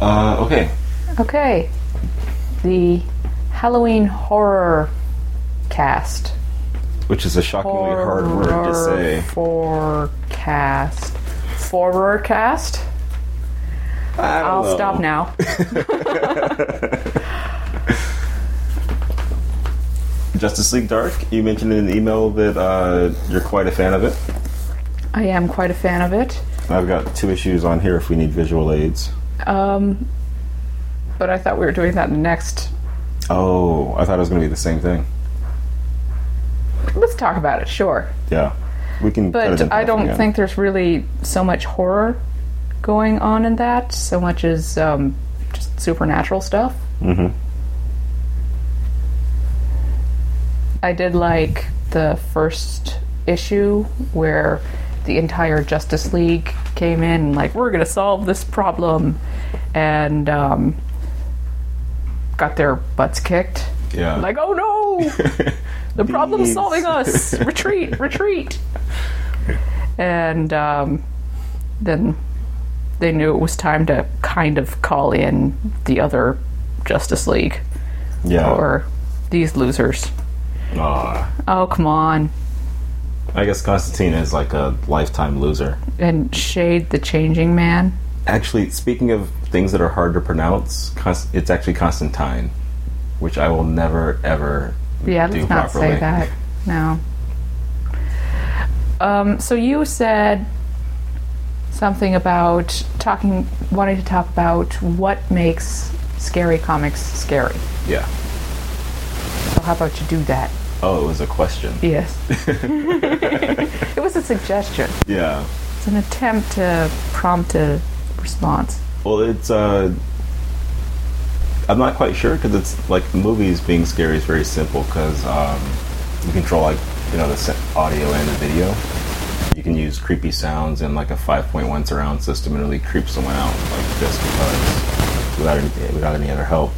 Uh, okay. Okay. The Halloween horror cast. Which is a shockingly hard word to say. Fourcast. Fourcast. I don't I'll know. stop now. Justice League Dark. You mentioned in an email that uh, you're quite a fan of it. I am quite a fan of it. I've got two issues on here if we need visual aids. Um, but I thought we were doing that next. Oh, I thought it was going to be the same thing. Let's talk about it, sure. Yeah, we can. But I don't again. think there's really so much horror going on in that, so much as um, just supernatural stuff. Mm-hmm. I did like the first issue where the entire Justice League came in and like we're gonna solve this problem, and um, got their butts kicked. Yeah. Like, oh no, the problem's solving us. retreat, retreat. And um, then they knew it was time to kind of call in the other Justice League yeah. or these losers. Aw. Oh, come on. I guess Constantine is like a lifetime loser. And Shade the Changing Man. Actually, speaking of things that are hard to pronounce, it's actually Constantine, which I will never ever Yeah, do let's not properly. say that. No. Um, so you said something about talking, wanting to talk about what makes scary comics scary. Yeah. So how about you do that? Oh, it was a question. Yes. it was a suggestion. Yeah. It's an attempt to prompt a response. Well, it's uh, I'm not quite sure because it's like movies being scary is very simple because um, you control like you know the audio and the video. You can use creepy sounds and like a 5.1 surround system and really creep someone out like just because without any, without any other help.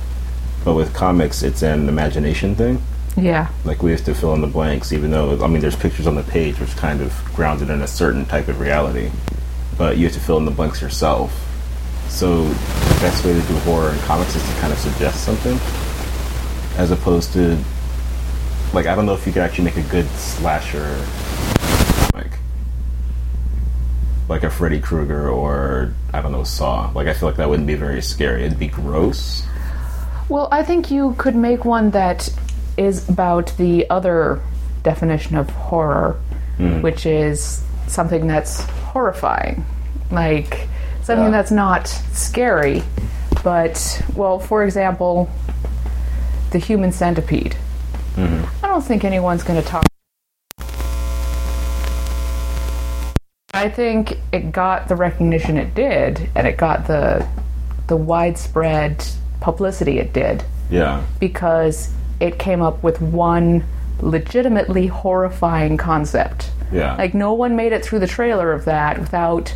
But with comics, it's an imagination thing. Yeah. Like we have to fill in the blanks, even though I mean there's pictures on the page which kind of grounded in a certain type of reality, but you have to fill in the blanks yourself. So the best way to do horror in comics is to kind of suggest something, as opposed to like I don't know if you could actually make a good slasher comic, like a Freddy Krueger or I don't know Saw. Like I feel like that wouldn't be very scary. It'd be gross. Well, I think you could make one that is about the other definition of horror, hmm. which is something that's horrifying. Like something Yeah. that's not scary, but, well, for example, the human centipede. Mm-hmm. I don't think anyone's going to talk. I think it got the recognition it did, and it got the the widespread publicity it did Yeah. because it came up with one legitimately horrifying concept. Yeah. Like no one made it through the trailer of that without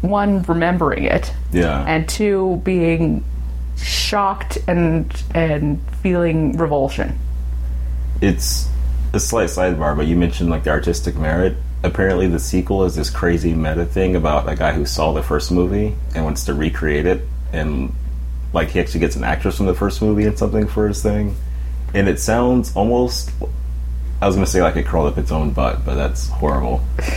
one remembering it yeah. and two being shocked and and feeling revulsion. it's a slight sidebar, but you mentioned like the artistic merit. Apparently, the sequel is this crazy meta thing about a guy who saw the first movie and wants to recreate it, and like he actually gets an actress from the first movie and something for his thing. And it sounds almost. I was gonna say like it crawled up its own butt, but that's horrible.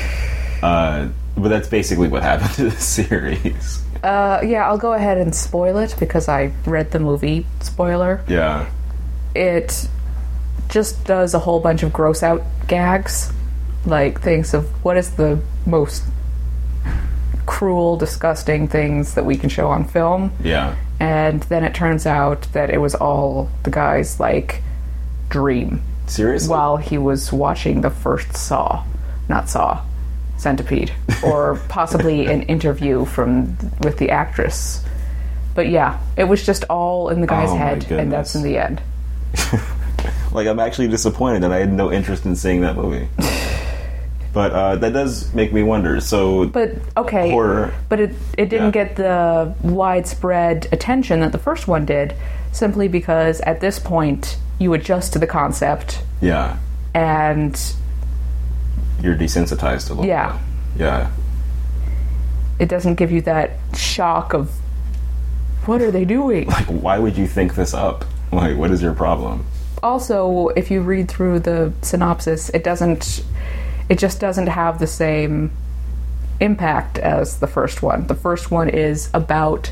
Uh, but that's basically what happened to the series. Uh, yeah, I'll go ahead and spoil it because I read the movie spoiler. Yeah, it just does a whole bunch of gross out gags like thinks of what is the most cruel disgusting things that we can show on film yeah, and then it turns out that it was all the guy's like dream. Seriously. while he was watching the first saw. Not saw. Centipede. Or possibly an interview from with the actress. But yeah it was just all in the guy's Oh head and that's in the end. Like I'm actually disappointed that I had no interest in seeing that movie. but uh, that does make me wonder. So But okay, Horror. but it it didn't Yeah. get the widespread attention that the first one did, simply because at this point you adjust to the concept yeah, and you're desensitized a little Yeah. bit. Yeah. it doesn't give you that shock of what are they doing? Like, why would you think this up? Like, what is your problem? also if you read through the synopsis it doesn't it just doesn't have the same impact as the first one the first one is about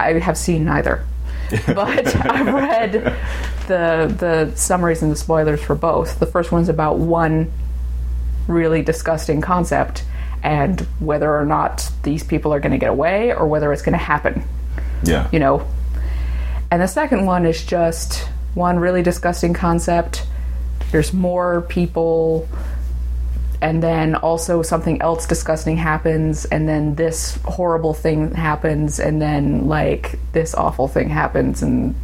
i have seen neither but i've read the the summaries and the spoilers for both the first one's about one really disgusting concept and whether or not these people are going to get away or whether it's going to happen Yeah. you know. And the second one is just one really disgusting concept. There's more people, and then also something else disgusting happens, and then this horrible thing happens, and then like this awful thing happens, and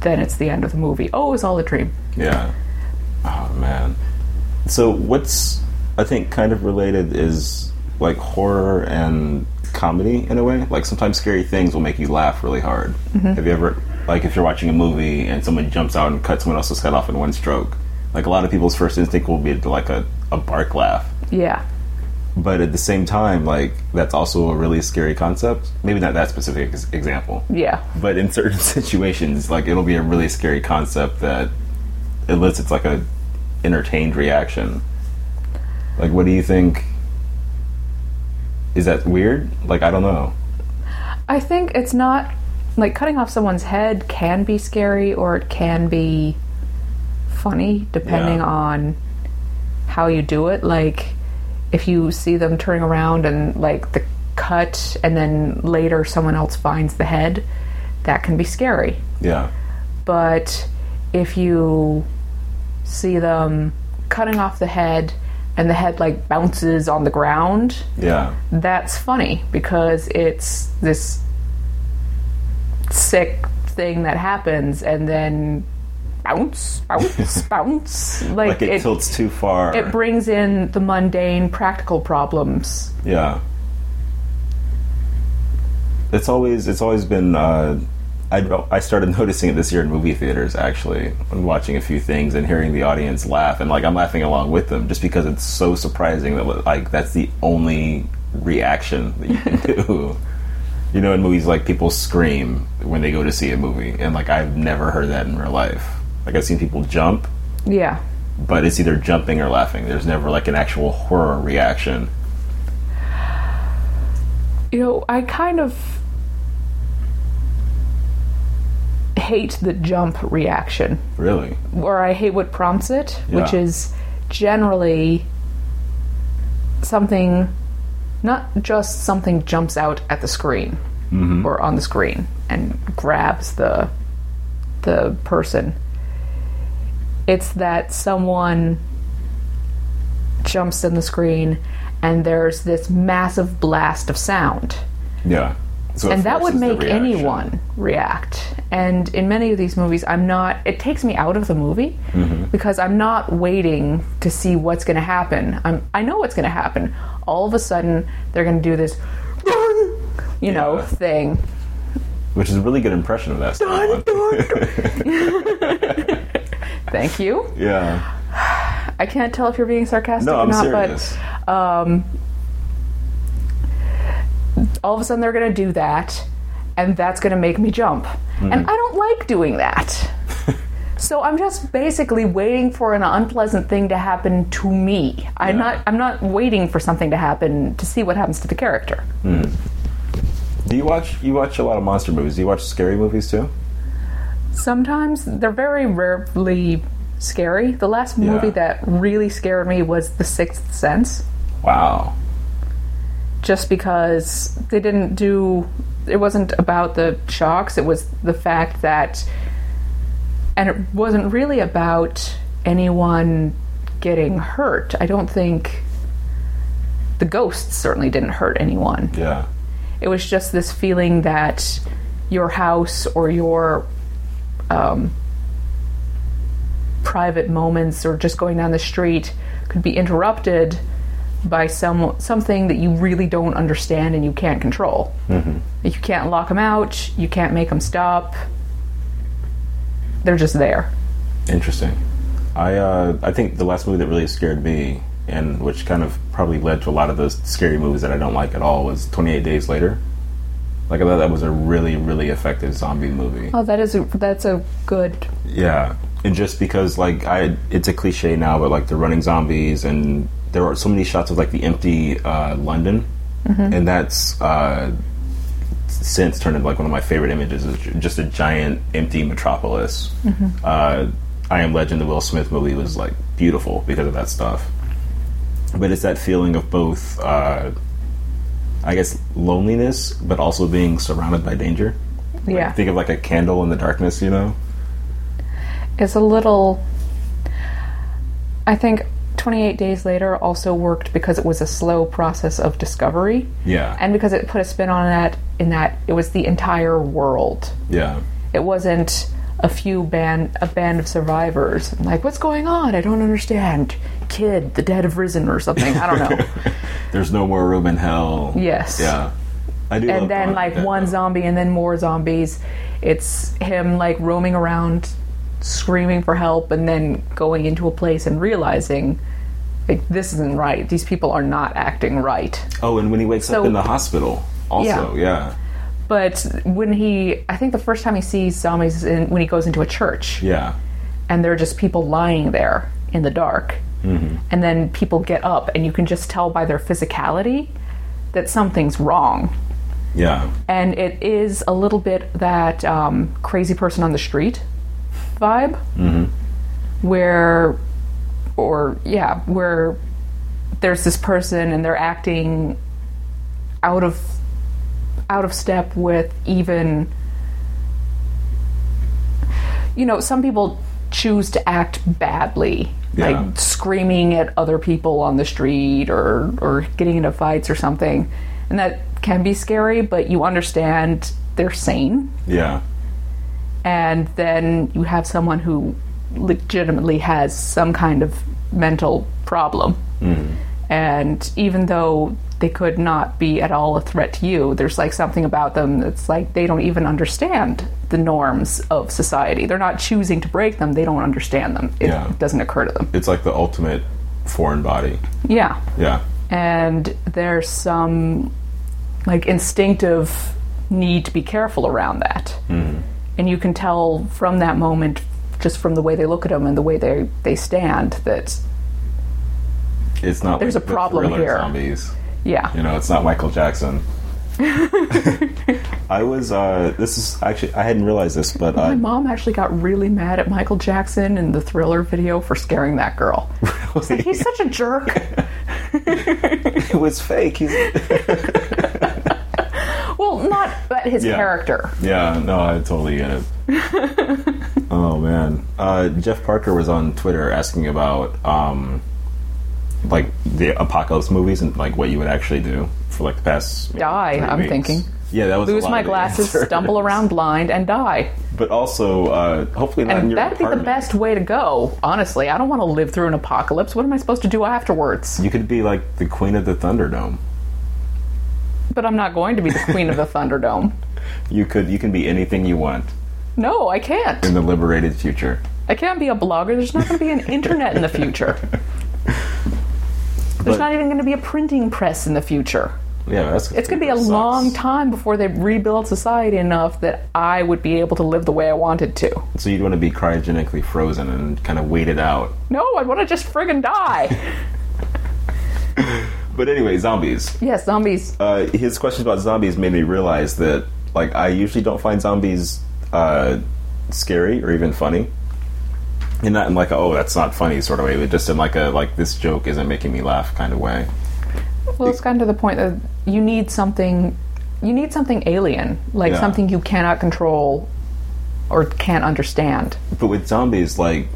then it's the end of the movie. Oh, it's all a dream. Yeah. Oh man. So what's I think kind of related is like horror and comedy in a way. Like sometimes scary things will make you laugh really hard. Mm-hmm. Have you ever like if you're watching a movie and someone jumps out and cuts someone else's head off in one stroke? Like a lot of people's first instinct will be to like a, a bark laugh. Yeah. But at the same time, like that's also a really scary concept. Maybe not that specific ex- example. Yeah. But in certain situations, like it'll be a really scary concept that elicits like a entertained reaction. Like, what do you think? Is that weird? Like, I don't know. I think it's not like cutting off someone's head can be scary or it can be funny depending Yeah. on how you do it. Like if you see them turning around and like the cut and then later someone else finds the head, that can be scary. Yeah, But if you see them cutting off the head and the head like bounces on the ground, yeah, that's funny because it's this sick thing that happens and then bounce, bounce, bounce. Like, like it, it, tilts too far. it brings in the mundane practical problems. yeah, it's always it's always been. Uh, I I started noticing it this year in movie theaters actually, when watching a few things and hearing the audience laugh, and like I'm laughing along with them just because it's so surprising that like that's the only reaction that you can do. You know, in movies, like people scream when they go to see a movie, and like I've never heard that in real life. Like I've seen people jump, Yeah. but it's either jumping or laughing. There's never like an actual horror reaction. You know, I kind of hate the jump reaction. Really? or I hate what prompts it, which is generally something, not just something jumps out at the screen mm-hmm. or on the screen and grabs the the person. It's that someone jumps in the screen and there's this massive blast of sound Yeah. So and that would make anyone react and in many of these movies i'm not it takes me out of the movie Mm-hmm. because i'm not waiting to see what's going to happen i'm i know what's going to happen all of a sudden they're going to do this you know thing Which is a really good impression of that. someone. thank you yeah. i can't tell if you're being sarcastic No, or I'm not serious. but all of a sudden they're going to do that and that's going to make me jump Hmm. and i don't like doing that so i'm just basically waiting for an unpleasant thing to happen to me i'm not i'm not waiting for something to happen to see what happens to the character Do you watch you watch a lot of monster movies? Do you watch scary movies too? Sometimes they're very rarely scary the last movie Yeah. that really scared me was the sixth sense Wow. just because they didn't do it wasn't about the shocks it was the fact that and it wasn't really about anyone getting hurt i don't think the ghosts certainly didn't hurt anyone Yeah. it was just this feeling that your house or your um, private moments or just going down the street could be interrupted by some something that you really don't understand and you can't control. Mm-hmm. You can't lock them out. You can't make them stop. They're just there. Interesting. I uh, I think the last movie that really scared me, and which kind of probably led to a lot of those scary movies that I don't like at all, was Twenty Eight Days Later. Like I thought that was a really, really effective zombie movie. Oh, that is a, that's a good. Yeah, and just because like I, it's a cliche now, but like the running zombies, and there are so many shots of like the empty uh, London, and that's uh, since turned into like one of my favorite images. Is just a giant empty metropolis. Uh, I Am Legend, the Will Smith movie, was like beautiful because of that stuff. But it's that feeling of both, uh, I guess, loneliness, but also being surrounded by danger. Like, Yeah, think of like a candle in the darkness, you know. it's a little. I think 28 Days Later also worked because it was a slow process of discovery, Yeah. and because it put a spin on that. In that it was the entire world. yeah. It wasn't a few band a band of survivors. Like, what's going on? I don't understand. Kid, the dead have risen, or something. I don't know. There's no more room in hell. Yes. Yeah. I do. and then like Dead, one though. zombie and then more zombies it's him like roaming around screaming for help and then going into a place and realizing like this isn't right these people are not acting right Oh, and when he wakes up in the hospital, also, yeah. But when he i think the first time he sees zombies is in, when he goes into a church. Yeah. and there are just people lying there in the dark. And then people get up and you can just tell by their physicality that something's wrong. Yeah. and it is a little bit that um, crazy person on the street vibe, where, or yeah, where there's this person and they're acting out of out of step with even you know some people choose to act badly Yeah. like screaming at other people on the street or or getting into fights or something and that can be scary but you understand they're sane Yeah. and then you have someone who legitimately has some kind of mental problem. Mm-hmm. And even though they could not be at all a threat to you, there's like something about them that's like they don't even understand the norms of society. They're not choosing to break them, they don't understand them. It Yeah. doesn't occur to them. It's like the ultimate foreign body. Yeah. Yeah. and there's some like instinctive need to be careful around that mm-hmm. and you can tell from that moment just from the way they look at them and the way they they stand that It's not. There's like a problem here. Zombies. Yeah You know, it's not Michael Jackson. I was. uh This is actually. I hadn't realized this, but my uh, mom actually got really mad at Michael Jackson in the Thriller video for scaring that girl. She's like, He's such a jerk. it was fake. He's, Well, not but his Yeah. character. yeah. No, I totally get it. oh man, uh, Jeff Parker was on Twitter asking about um, like the apocalypse movies and like what you would actually do for like the past maybe Die, I'm weeks. thinking. Yeah, that was Lose my glasses, stumble around blind, and die. But also, uh, hopefully not in your that'd be the best way to go, honestly. I don't want to live through an apocalypse. What am I supposed to do afterwards? You could be like the queen of the Thunderdome. But I'm not going to be the queen of the Thunderdome. You could. You can be anything you want No, I can't. in the liberated future. I can't be a blogger. There's not going to be an internet in the future. There's But- not even going to be a printing press in the future. Yeah, that's. It's going to be a sucks. long time before they rebuild society enough that I would be able to live the way I wanted to. So you'd want to be cryogenically frozen and kind of wait it out. No, I want to just friggin' die. But anyway, zombies. yes, zombies. Uh, his questions about zombies made me realize that, like, I usually don't find zombies uh, scary or even funny. And not in like a, oh, that's not funny sort of way, but just in like a, like, this joke isn't making me laugh kind of way. Well, it's gotten to the point that you need something. You need something alien, like Yeah. something you cannot control or can't understand. But with zombies, like,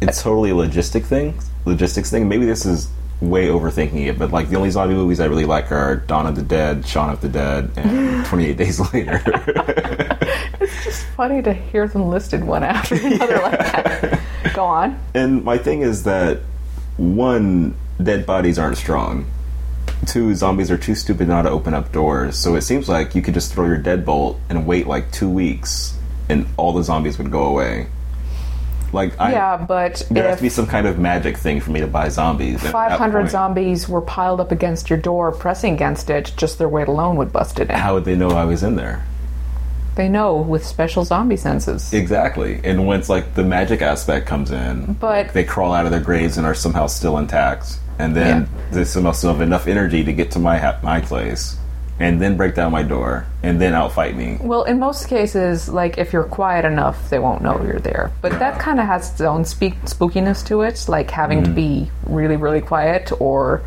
it's totally a logistic thing. Logistics thing. Maybe this is way overthinking it, but like the only zombie movies I really like are Dawn of the Dead, Shaun of the Dead, and Twenty Eight Days Later. It's just funny to hear them listed one after another like that. Go on. and my thing is that one, dead bodies aren't strong. Two, zombies are too stupid not to open up doors. So it seems like you could just throw your deadbolt and wait like two weeks, and all the zombies would go away. Like, I, yeah, but there has to be some kind of magic thing for me to buy zombies. 500 zombies were piled up against your door, pressing against it, just their weight alone would bust it in. How would they know I was in there? They know with special zombie senses. Exactly. And once like the magic aspect comes in, But- they crawl out of their graves and are somehow still intact, and then they somehow still have enough energy to get to my ha- my place, and then break down my door, and then outfight me. Well, in most cases, like if you're quiet enough, they won't know you're there. But that kind of has its own speak- spookiness to it, like having to mm. be really, really quiet, or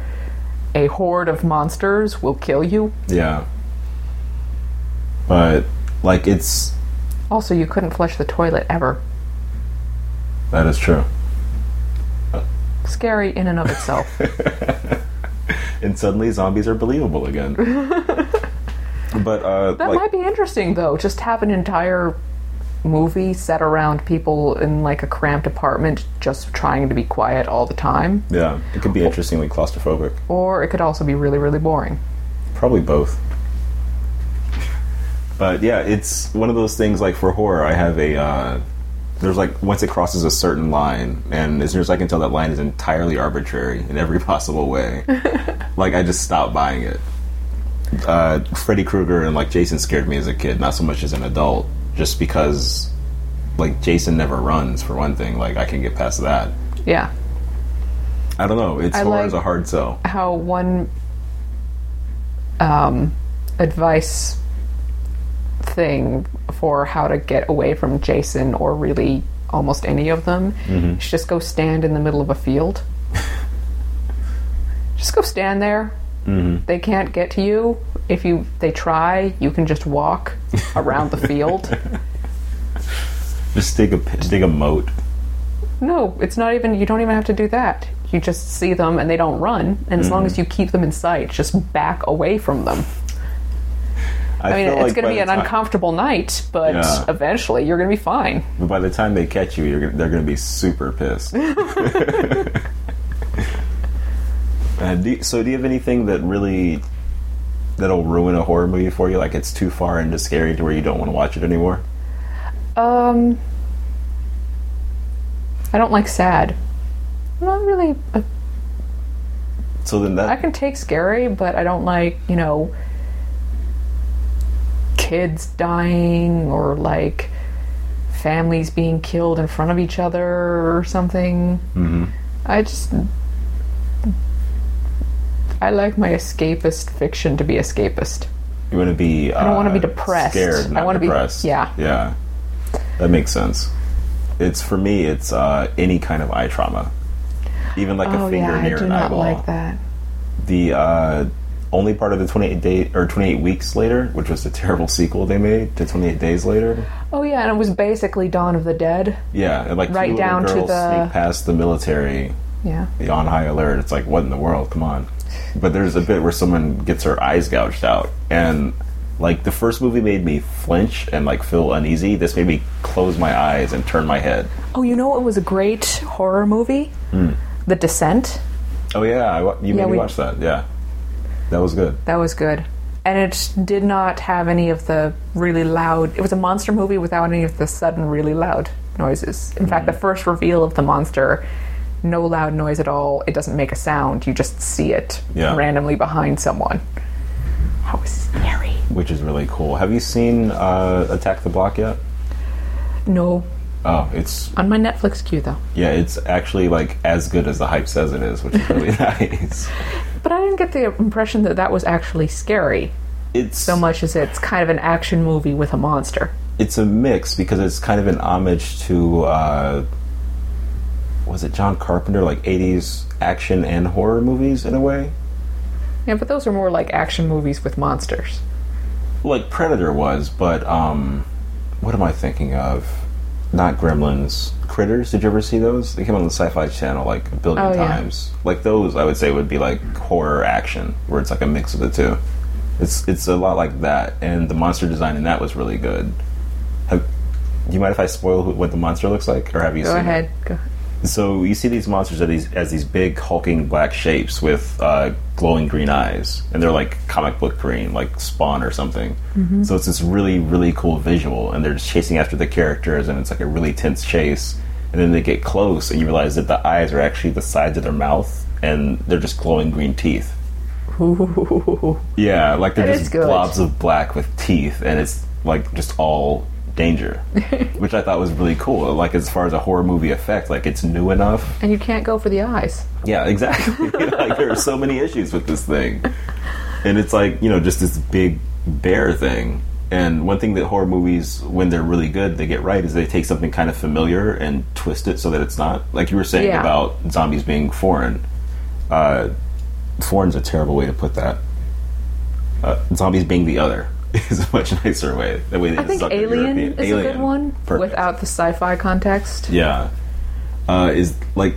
a horde of monsters will kill you. Yeah. But like it's Also, you couldn't flush the toilet ever. that is true. Scary in and of itself. And suddenly zombies are believable again. but uh That like might be interesting, though. Just have an entire movie set around people in like a cramped apartment just trying to be quiet all the time. yeah, it could be interestingly claustrophobic. Or it could also be really, really boring. Probably both. But yeah, it's one of those things like for horror, I have a. Uh, there's like, once it crosses a certain line, and as near as I can tell, that line is entirely arbitrary in every possible way. like, I just stop buying it. Uh, Freddy Krueger and like Jason scared me as a kid, not so much as an adult, just because like Jason never runs, for one thing. Like, I can get past that. Yeah. I don't know. It's I horror like- is a hard sell. how one um, advice thing for how to get away from Jason or really almost any of them mm-hmm. is just go stand in the middle of a field. just go stand there. Mm-hmm. They can't get to you. If you they try, you can just walk around the field. Just dig a pit- dig a moat. No, it's not even. You don't even have to do that. You just see them and they don't run. And as long mm-hmm. as you keep them in sight, just back away from them. I mean, it's like going to be an time- uncomfortable night, but Yeah. eventually you're going to be fine. But by the time they catch you, you're gonna, they're going to be super pissed. uh, do so, do you have anything that really that'll ruin a horror movie for you? Like it's too far into scary to where you don't want to watch it anymore? Um, I don't like sad. I'm not really. A, So then that I can take scary, but I don't like you know kids dying or like families being killed in front of each other or something. Mhm. I just. I like my escapist fiction to be escapist. you want to be. Uh, I don't wanna be depressed. Scared, I not wanna be- yeah. yeah, that makes sense. It's for me. It's uh, any kind of eye trauma, even like a oh finger yeah, I near do an not eyeball. like that. the uh, only part of the 28 day or 28 weeks later, which was the terrible sequel they made to 28 days later. Oh yeah, and it was basically Dawn of the Dead. Yeah, and like Right down to the- sneak past the military Yeah. on high alert. It's like what in the world? Come on! But there's a bit where someone gets her eyes gouged out, and like the first movie made me flinch and like feel uneasy. This made me close my eyes and turn my head. Oh, you know it was a great horror movie? Hmm. The Descent. Oh yeah, I, you made Yeah, me we- watch that. Yeah, that was good. That was good. And it did not have any of the really loud. It was a monster movie without any of the sudden, really loud noises. In fact, the first reveal of the monster, no loud noise at all. It doesn't make a sound. You just see it Yeah. randomly behind someone. That was scary. Which is really cool. Have you seen uh, Attack the Block yet? No, Oh, it's on my Netflix queue though. Yeah, it's actually like as good as the hype says it is, which is really nice. But I didn't get the impression that that was actually scary It's so much as it's kind of an action movie with a monster. it's a mix because it's kind of an homage to uh, was it John Carpenter like '80s action and horror movies in a way. Yeah, but those are more like action movies with monsters. Like Predator was, but um, what am I thinking of? Not Gremlins, Critters. Did you ever see those? They came on the Sci-Fi Channel like a billion Oh, yeah. times. Like those, I would say would be like horror action, where it's like a mix of the two. It's it's a lot like that, and the monster design in that was really good. Have, do you mind if I spoil who, what the monster looks like, or have you Go seen ahead. it? Go. So you see these monsters as these as these big hulking black shapes with uh, glowing green eyes, and they're like comic book green, like Spawn or something. So it's this really really cool visual, and they're just chasing after the characters, and it's like a really tense chase. and then they get close, and you realize that the eyes are actually the sides of their mouth, and they're just glowing green teeth. Ooh. Yeah, like they're That just blobs of black with teeth, and it's like just all danger, which I thought was really cool. Like as far as a horror movie effect, like it's new enough. And you can't go for the eyes. Yeah, exactly. like there are so many issues with this thing, and it's like you know just this big bear thing. And one thing that horror movies, when they're really good, they get right is they take something kind of familiar and twist it so that it's not like you were saying Yeah. about zombies being foreign. Uh, foreign's a terrible way to put that. Uh, zombies being the other is a much nicer way. That way, they I think Alien is a good one Perfect. without the sci-fi context. Yeah, uh, is like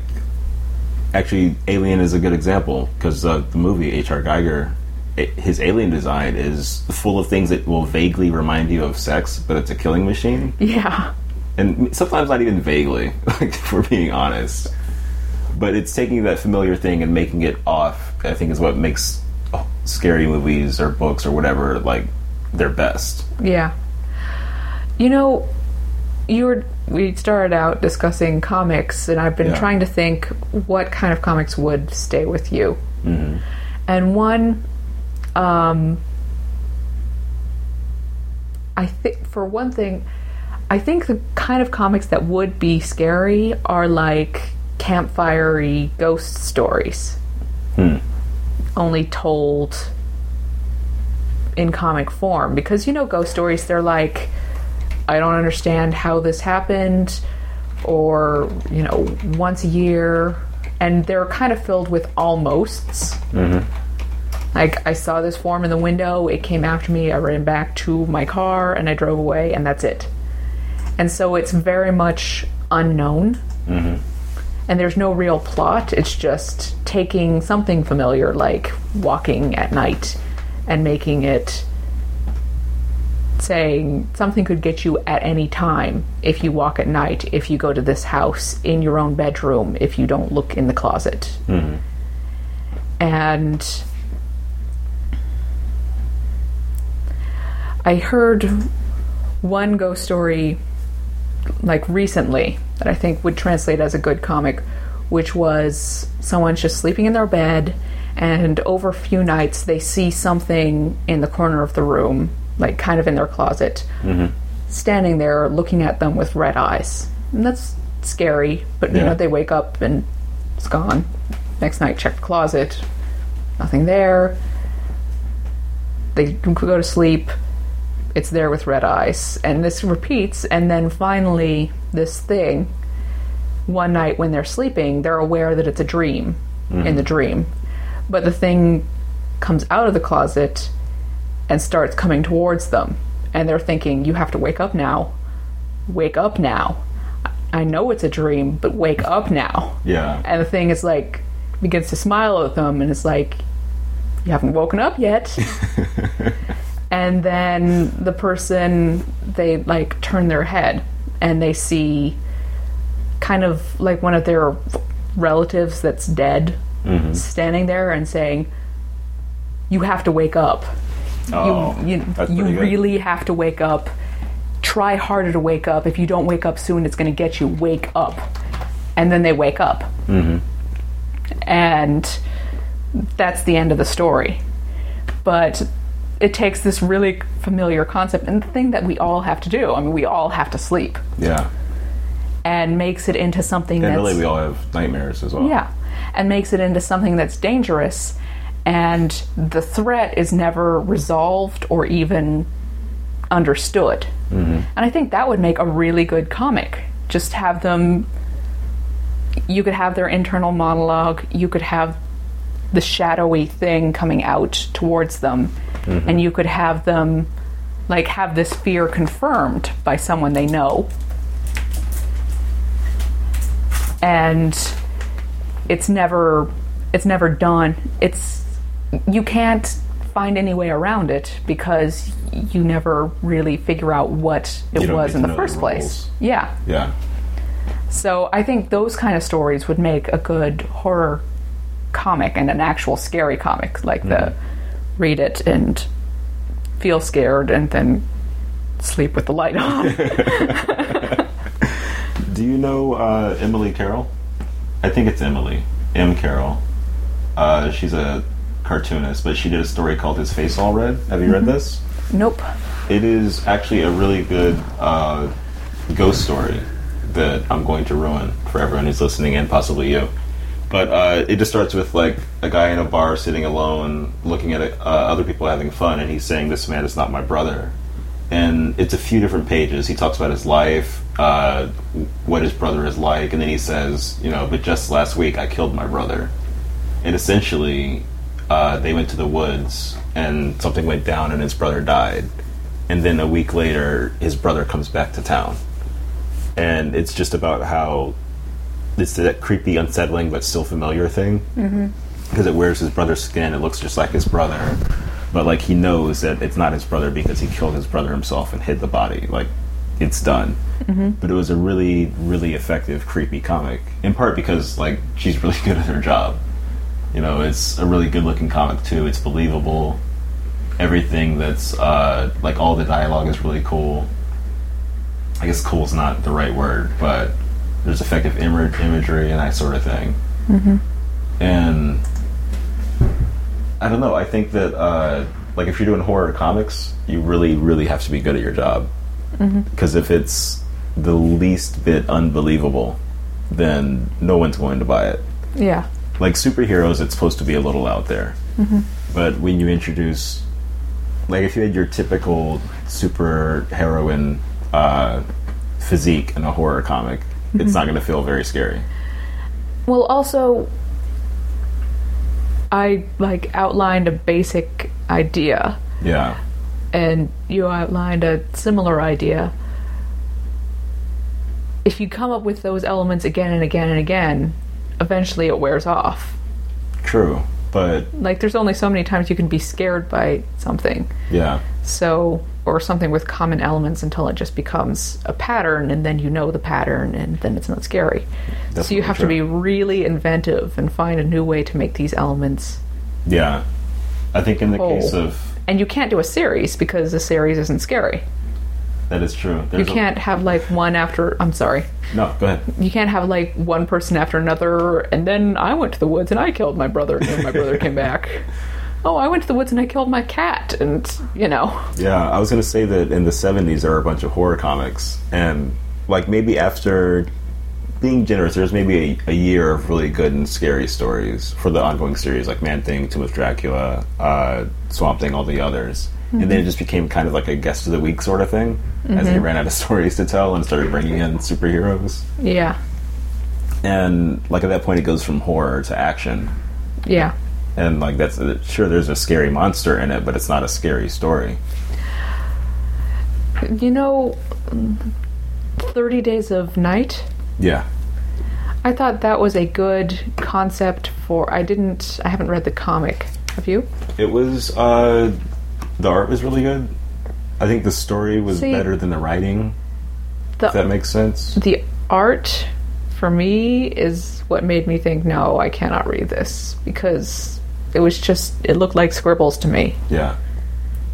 actually Alien is a good example because uh, the movie H.R. Giger, i his alien design is full of things that will vaguely remind you of sex, but it's a killing machine, Yeah. and sometimes not even vaguely, like for being honest. But it's taking that familiar thing and making it off. I think is what makes oh, scary movies or books or whatever like their best. Yeah. You know, you were we started out discussing comics, and I've been Yeah. trying to think what kind of comics would stay with you. Mm-hmm. And one, um, I think for one thing, I think the kind of comics that would be scary are like campfirey ghost stories, Hmm. only told in comic form. Because you know, ghost stories, they're like, I don't understand how this happened, or you know, once a year, and they're kind of filled with almosts. Mm-hmm. Like I saw this form in the window, it came after me, I ran back to my car and I drove away and that's it. And so it's very much unknown. Mm-hmm. And there's no real plot. It's just taking something familiar like walking at night and making it saying something could get you at any time if you walk at night, if you go to this house, in your own bedroom, if you don't look in the closet. Mm-hmm. And I heard one ghost story like recently that I think would translate as a good comic, which was someone's just sleeping in their bed and over a few nights they see something in the corner of the room, like kind of in their closet, mm-hmm. standing there looking at them with red eyes. And that's scary, but you Yeah. know, they wake up and it's gone. Next night, check the closet, nothing there. They go to sleep, it's there with red eyes. And this repeats, and then finally, this thing, one night when they're sleeping, they're aware that it's a dream in the dream. But the thing comes out of the closet and starts coming towards them. And they're thinking, you have to wake up now. Wake up now. I know it's a dream, but wake up now. Yeah. And the thing is like, begins to smile at them and it's like, you haven't woken up yet. and then the person, they like turn their head and they see kind of like one of their relatives that's dead standing there and saying, You have to wake up. Oh, you you, you good. really have to wake up. Try harder to wake up. If you don't wake up soon, it's going to get you. Wake up. And then they wake up. Mm-hmm. And that's the end of the story. But it takes this really familiar concept and the thing that we all have to do. I mean, we all have to sleep Yeah. And makes it into something And that's really, we all have nightmares as well. yeah, and makes it into something that's dangerous, and the threat is never resolved or even understood. Mm-hmm. And I think that would make a really good comic. Just have them. You could have their internal monologue. You could have the shadowy thing coming out towards them, mm-hmm. and you could have them like have this fear confirmed by someone they know and it's never it's never done. It's you can't find any way around it because you never really figure out what it was in the know the first place. yeah. Yeah. so i think those kind of stories would make a good horror comic and an actual scary comic like the read it and feel scared and then sleep with the light on Do you know uh, Emily Carroll? I think it's Emily M. Carroll. Uh, she's a cartoonist, but she did a story called "His Face All Red." Have you read this? Nope. It is actually a really good uh, ghost story that I'm going to ruin for everyone who's listening and possibly you. But uh, it just starts with like a guy in a bar sitting alone, looking at uh, other people having fun, and he's saying, "This man is not my brother." And it's a few different pages. He talks about his life, uh, what his brother is like, and then he says, "You know, but just last week I killed my brother." And essentially, uh, they went to the woods, and something went down, and his brother died. And then a week later, his brother comes back to town, and it's just about how it's that creepy, unsettling, but still familiar thing. Because it wears his brother's skin, it looks just like his brother, but like he knows that it's not his brother because he killed his brother himself and hid the body. Like it's done. But it was a really, really effective, creepy comic. In part because like she's really good at her job. You know, it's a really good looking comic too. It's believable. Everything that's uh, like all the dialogue is really cool. I guess cool is not the right word, but there's effective image, imagery and that sort of thing. And I don't know. I think that uh, like if you're doing horror comics, you really, really have to be good at your job. Because if it's the least bit unbelievable, then no one's going to buy it. Yeah. Like superheroes, it's supposed to be a little out there. But when you introduce, like if you had your typical super heroine uh, physique in a horror comic, it's not going to feel very scary. Well, also, I like outlined a basic idea, Yeah. And you outlined a similar idea. If you come up with those elements again and again and again, eventually it wears off. True. But Like, there's only so many times you can be scared by something. yeah. So, or something with common elements until it just becomes a pattern, and then you know the pattern, and then it's not scary. so, you have to be really inventive and find a new way to make these elements. Yeah. I think in the Whole. case of And you can't do a series because the series isn't scary. that is true. You There's a- can't have like one after. I'm sorry. no, go ahead. You can't have like one person after another, and then I went to the woods and I killed my brother, and my brother came back. Oh, I went to the woods and I killed my cat, and you know. Yeah, I was going to say that in the 70s there were a bunch of horror comics, and like maybe after being generous, there's maybe a, a year of really good and scary stories for the ongoing series, like Man Thing, Tomb of Dracula, uh, Swamp Thing, all the others. And then it just became kind of like a guest of the week sort of thing as they ran out of stories to tell and started bringing in superheroes. Yeah. And like at that point, it goes from horror to action. Yeah. And like that's sure, there's a scary monster in it, but it's not a scary story. You know, Thirty Days of Night. Yeah. I thought that was a good concept for. I didn't. I haven't read the comic. Have you? It was uh the art was really good. I think the story was See- better than the writing. If that makes sense. the art for me is what made me think no, I cannot read this because it was just it looked like scribbles to me. Yeah.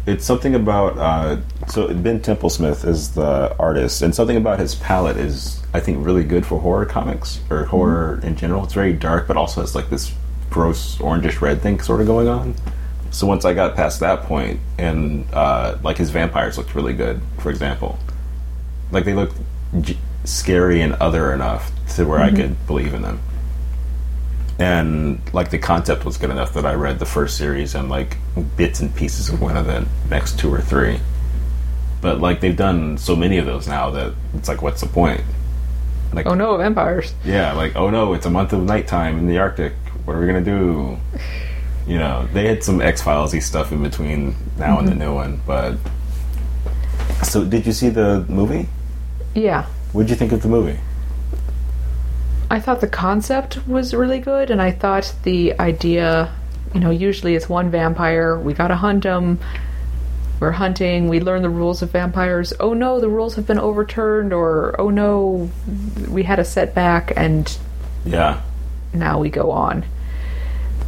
It's something about uh so Ben Templesmith is the artist and something about his palette is I think really good for horror comics or horror in general. It's very dark but also has like this gross orangish red thing sort of going on. So once I got past that point and uh like his vampires looked really good, for example. Like they looked j- scary and other enough to where I could believe in them. And like the concept was good enough that I read the first series and like bits and pieces of one of the next two or three. But like they've done so many of those now that it's like, what's the point? Like, Oh no, vampires! yeah, like oh no, it's a month of nighttime in the Arctic. What are we gonna do? You know, they had some X Filesy stuff in between now and the mm-hmm. new one, but. So, did you see the movie? Yeah, What did you think of the movie? I thought the concept was really good, and I thought the idea. You know, usually it's one vampire. We gotta hunt him. We're hunting. We learn the rules of vampires. Oh no, the rules have been overturned, or oh no, we had a setback, and Yeah, now we go on.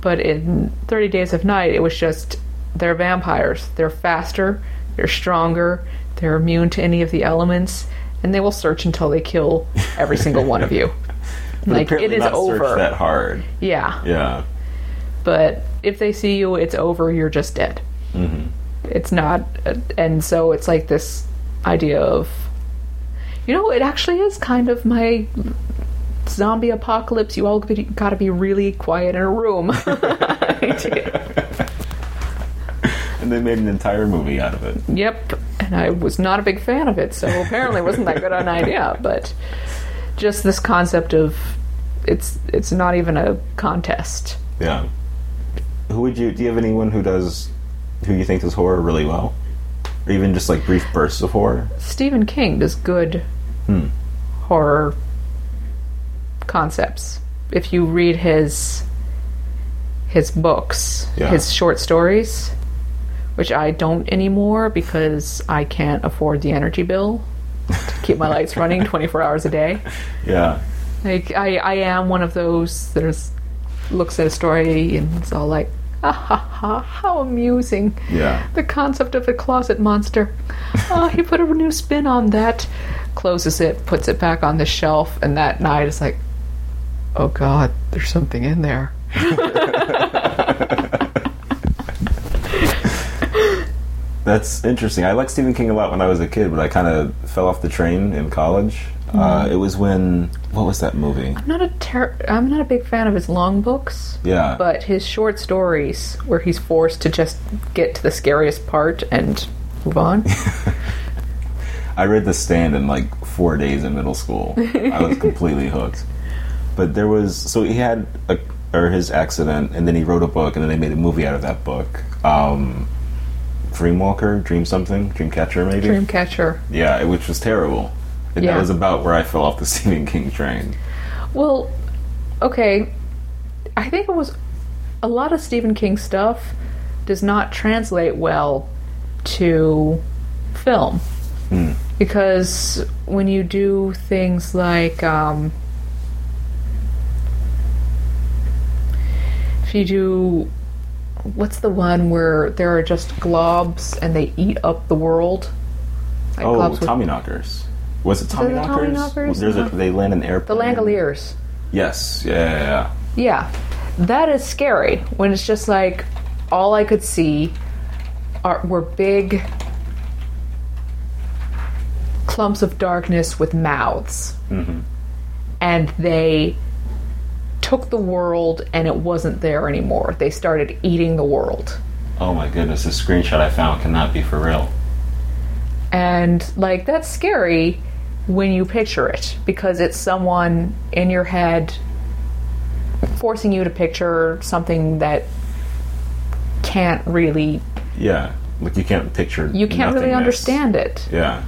But in 30 Days of Night, it was just they're vampires. They're faster, they're stronger, they're immune to any of the elements, and they will search until they kill every single one of you. Like it is over. That hard. Yeah, Yeah. but if they see you, it's over. You're just dead. hmm It's not, and so it's like this idea of, you know, it actually is kind of my zombie apocalypse. You all got to be really quiet in a room. And they made an entire movie out of it. Yep, and I was not a big fan of it, so apparently it wasn't that good an idea. But just this concept of it's it's not even a contest. Yeah. Who would you? Do you have anyone who does, who you think does horror really well, or even just like brief bursts of horror? Stephen King does good Hmm. horror concepts. If you read his his books, Yeah. his short stories, which I don't anymore because I can't afford the energy bill to keep my lights running 24 hours a day. Yeah. Like I, I am one of those that is, looks at a story and it's all like, ah, ha ha, how amusing. Yeah. The concept of a closet monster. Oh, he put a new spin on that. Closes it, puts it back on the shelf, and that night is like, oh god, there's something in there. That's interesting. I liked Stephen King a lot when I was a kid, but I kind of fell off the train in college. Uh, it was when what was that movie? I'm not a ter- I'm not a big fan of his long books, Yeah. but his short stories where he's forced to just get to the scariest part and move on. I read The Stand in like four days in middle school. I was completely hooked. But there was so he had a or his accident, and then he wrote a book, and then they made a movie out of that book. Um, Dreamwalker, Dream something, Dreamcatcher, maybe. Dreamcatcher. Yeah, which was terrible. And Yeah. that was about where I fell off the Stephen King train. Well, okay. I think it was a lot of Stephen King stuff does not translate well to film Hmm. because when you do things like um, if you do what's the one where there are just globs and they eat up the world like Oh, globs with- Tommy Knockers. Was it Tommy Knockers? Knockers? There's a, Uh-huh. they land in the airplane. The Langoliers Yes. Yeah, yeah, yeah. Yeah, that is scary when it's just like all I could see are were big clumps of darkness with mouths, Mhm. and they took the world and it wasn't there anymore. They started eating the world. Oh my goodness, this screenshot I found cannot be for real. And like that's scary when you picture it because it's someone in your head forcing you to picture something that can't really Yeah, like you can't picture. you can't really understand it. Yeah,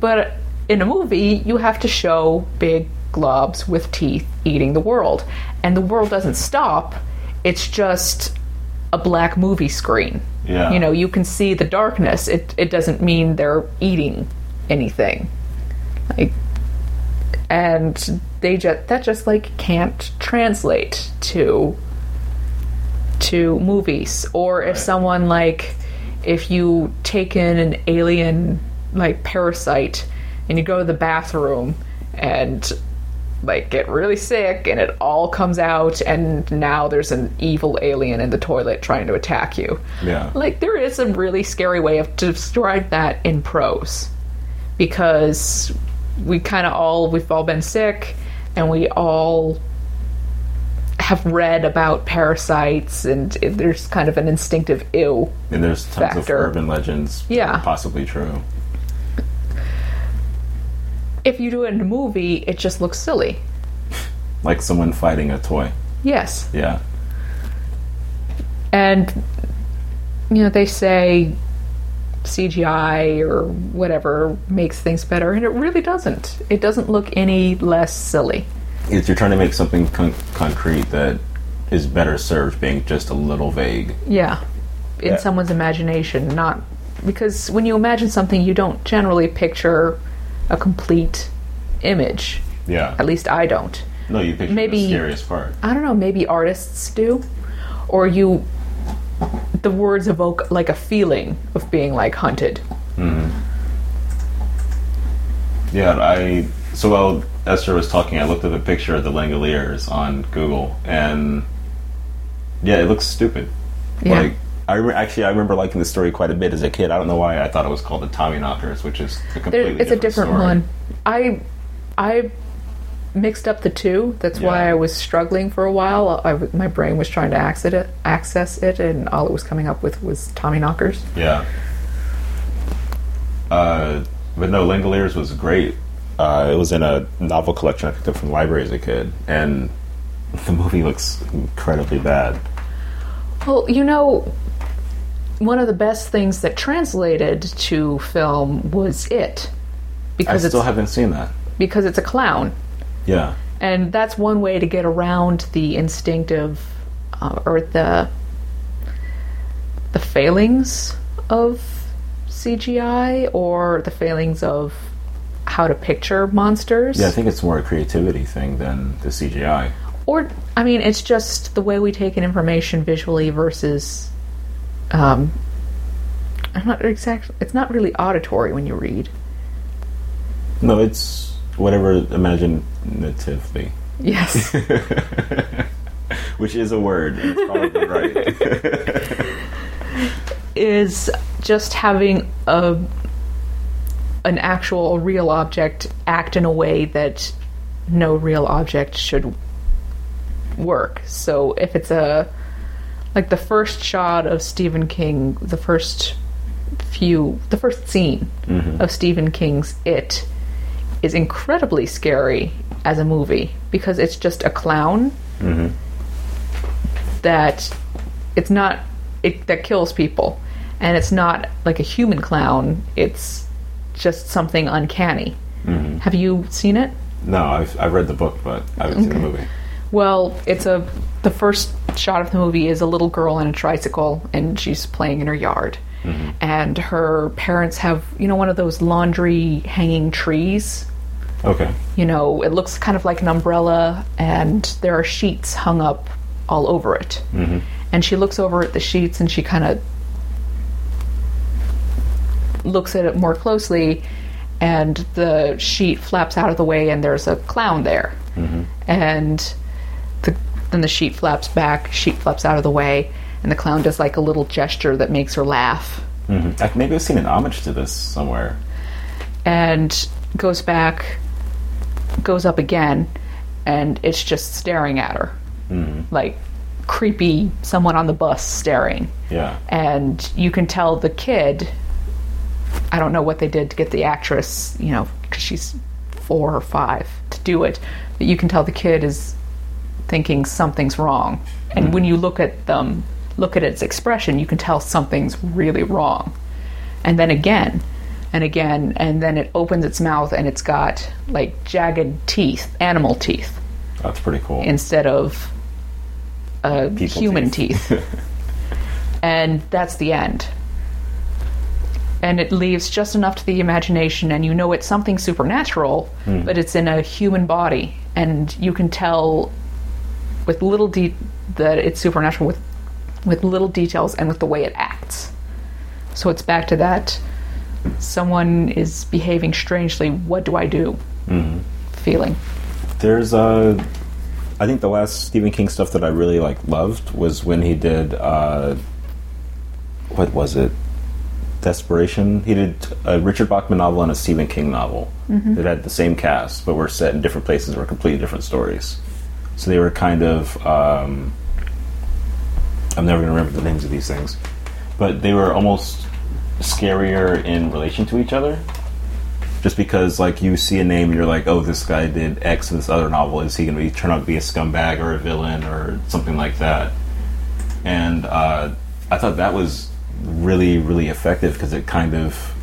But in a movie, you have to show big globs with teeth eating the world. And the world doesn't stop, it's just a black movie screen. yeah. You know, you can see the darkness. It it doesn't mean they're eating anything. Like and they just that just like can't translate to to movies or if someone like if you take in an alien like parasite and you go to the bathroom and like get really sick and it all comes out and now there's an evil alien in the toilet trying to attack you yeah. like there is a really scary way of to describe that in prose because we kind of all we've all been sick and we all have read about parasites and it, there's kind of an instinctive ew And there's tons of urban legends. Yeah. possibly true. if you do it in a movie it just looks silly Like someone fighting a toy. yes Yeah, and you know they say CGI or whatever makes things better and it really doesn't it doesn't look any less silly if you're trying to make something con- concrete that is better served being just a little vague. Yeah. In Yeah. someone's imagination, not because when you imagine something, you don't generally picture a complete image. Yeah. At least I don't. No, you picture Maybe- the scariest part. I don't know, maybe artists do. Or you. The words evoke like a feeling of being like hunted. hmm Yeah, I so while Esther was talking, I looked at a picture of the Langoliers on Google, and yeah, it looks stupid. Yeah. Like I re- actually I remember liking the story quite a bit as a kid. I don't know why I thought it was called the Tommy Knockers, which is a There, completely it's a different story. one. I I mixed up the two. That's why I was struggling for a while. I my brain was trying to access it, access it, and all it was coming up with was Tommy Knockers. Yeah. Uh, but no, Langoliers was great. Uh, it was in a novel collection I picked up from the library as a kid, and the movie looks incredibly bad. Well, you know, one of the best things that translated to film was it, Because I still haven't seen that. because it's a clown. Yeah. and that's one way to get around the instinctive uh, or the the failings of CGI or the failings of how to picture monsters Yeah, I think it's more a creativity thing than the CGI. or I mean it's just the way we take in information visually versus um I'm not exactly it's not really auditory when you read No, it's whatever imaginatively, yes which is a word. and It's probably right. is just having a an actual real object act in a way that no real object should work. So if it's a like the first shot of Stephen King, the first few, the first scene mm-hmm. of Stephen King's It is incredibly scary as a movie because it's just a clown mm-hmm. that it's not it that kills people. And it's not like a human clown. It's just something uncanny. Mm-hmm. Have you seen it? No, I've, I've read the book, but I haven't seen the movie. well it's a the first shot of the movie is a little girl on a tricycle and she's playing in her yard. Mm-hmm. And her parents have you know one of those laundry hanging trees Okay. you know, it looks kind of like an umbrella, and there are sheets hung up all over it. Mm-hmm. And she looks over at the sheets and she kind of looks at it more closely, and the sheet flaps out of the way, and there's a clown there. And the, then the sheet flaps back, sheet flaps out of the way, and the clown does like a little gesture that makes her laugh. hmm maybe I've seen an homage to this somewhere. and goes back, goes up again, and it's just staring at her. Mm-hmm. Like creepy, someone on the bus staring. Yeah. And you can tell the kid, I don't know what they did to get the actress, you know, because she's four or five to do it, but you can tell the kid is thinking something's wrong. And mm-hmm. when you look at them, look at its expression, you can tell something's really wrong. And then again, and again, and then it opens its mouth and it's got like jagged teeth, animal teeth, That's pretty cool. instead of uh, human teeth. teeth. and that's the end. And it leaves just enough to the imagination, and you know it's something supernatural, but it's in a human body, and you can tell with little de- that it's supernatural with with little details and with the way it acts. So it's back to that someone is behaving strangely. What do I do? Feeling. There's a. I think the last Stephen King stuff that I really like loved was when he did uh what was it? Desperation. He did a Richard Bachman novel and a Stephen King novel that had the same cast, but were set in different places and were completely different stories. So they were kind of um, I'm never going to remember the names of these things, but they were almost scarier in relation to each other just because like you see a name and you're like, oh, this guy did X in this other novel. Is he going to be turn out to be a scumbag or a villain or something like that? And uh, I thought that was really really effective because it kind of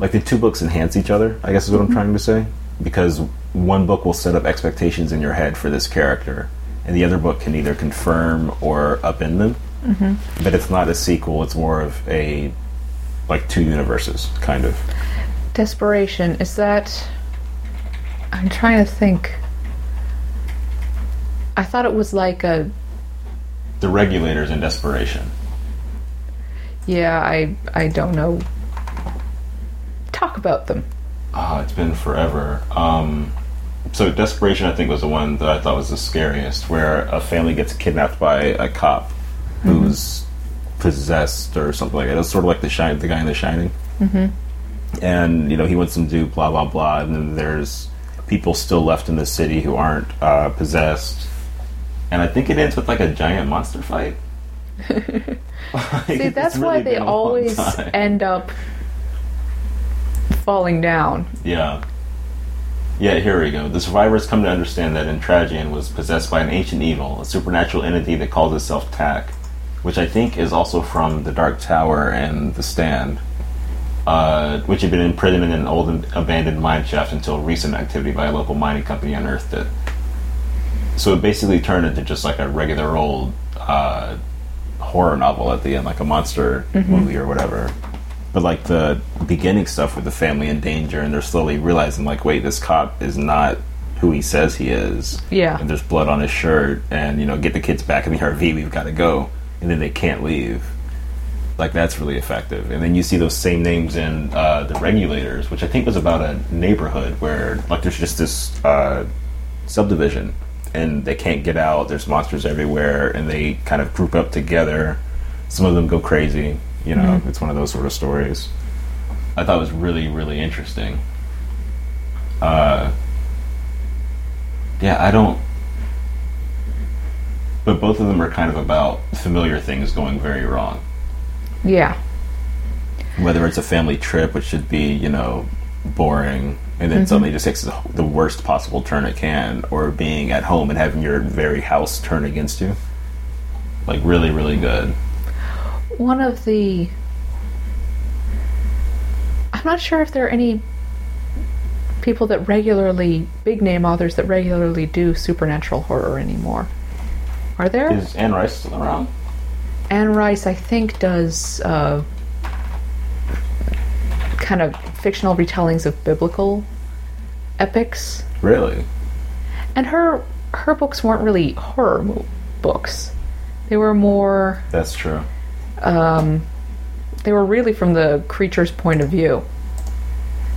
like the two books enhance each other. I guess is what I'm trying to say because one book will set up expectations in your head for this character, and the other book can either confirm or upend them. Mm-hmm. But it's not a sequel; it's more of a like two universes kind of. Desperation. Is that. I'm trying to think. I thought it was like a. The regulators in desperation. Yeah, I I don't know. Talk about them. Oh, it's been forever. Um, so Desperation, I think, was the one that I thought was the scariest, where a family gets kidnapped by a cop who's possessed or something like that. It's sort of like the shine, the guy in The Shining. Mm-hmm. And you know, he wants them to do blah blah blah, and then there's people still left in the city who aren't uh, possessed. And I think it ends with like a giant monster fight. Like, See, that's really why they been a long always end up falling down. Yeah. Yeah, here we go. The survivors come to understand that Entragian was possessed by an ancient evil, a supernatural entity that calls itself Tak, which I think is also from the Dark Tower and the Stand, uh, which had been imprisoned in an old and abandoned mine shaft until recent activity by a local mining company unearthed it. So it basically turned into just like a regular old uh, horror novel at the end, like a monster movie or whatever. But like the beginning stuff with the family in danger, and they're slowly realizing, like, wait, this cop is not who he says he is. Yeah. And there's blood on his shirt, and you know, get the kids back in the RV. We've got to go, and then they can't leave. Like that's really effective. And then you see those same names in uh, the Regulators, which I think was about a neighborhood where like there's just this uh, subdivision, and they can't get out. There's monsters everywhere, and they kind of group up together. Some of them go crazy. You know, it's one of those sort of stories. I thought it was really, really interesting. Uh, yeah, I don't. But both of them are kind of about familiar things going very wrong. Yeah. Whether it's a family trip, which should be, you know, boring, and then mm-hmm. suddenly just takes the the worst possible turn it can, or being at home and having your very house turn against you. Like, really, really good. One of the. I'm not sure if there are any people that regularly, big name authors that regularly do supernatural horror anymore. Are there? Is Anne Rice still around? Anne Rice, I think, does uh, kind of fictional retellings of biblical epics, Really? and her her books weren't really horror mo- books. They were more. That's true. Um, they were really from the creature's point of view.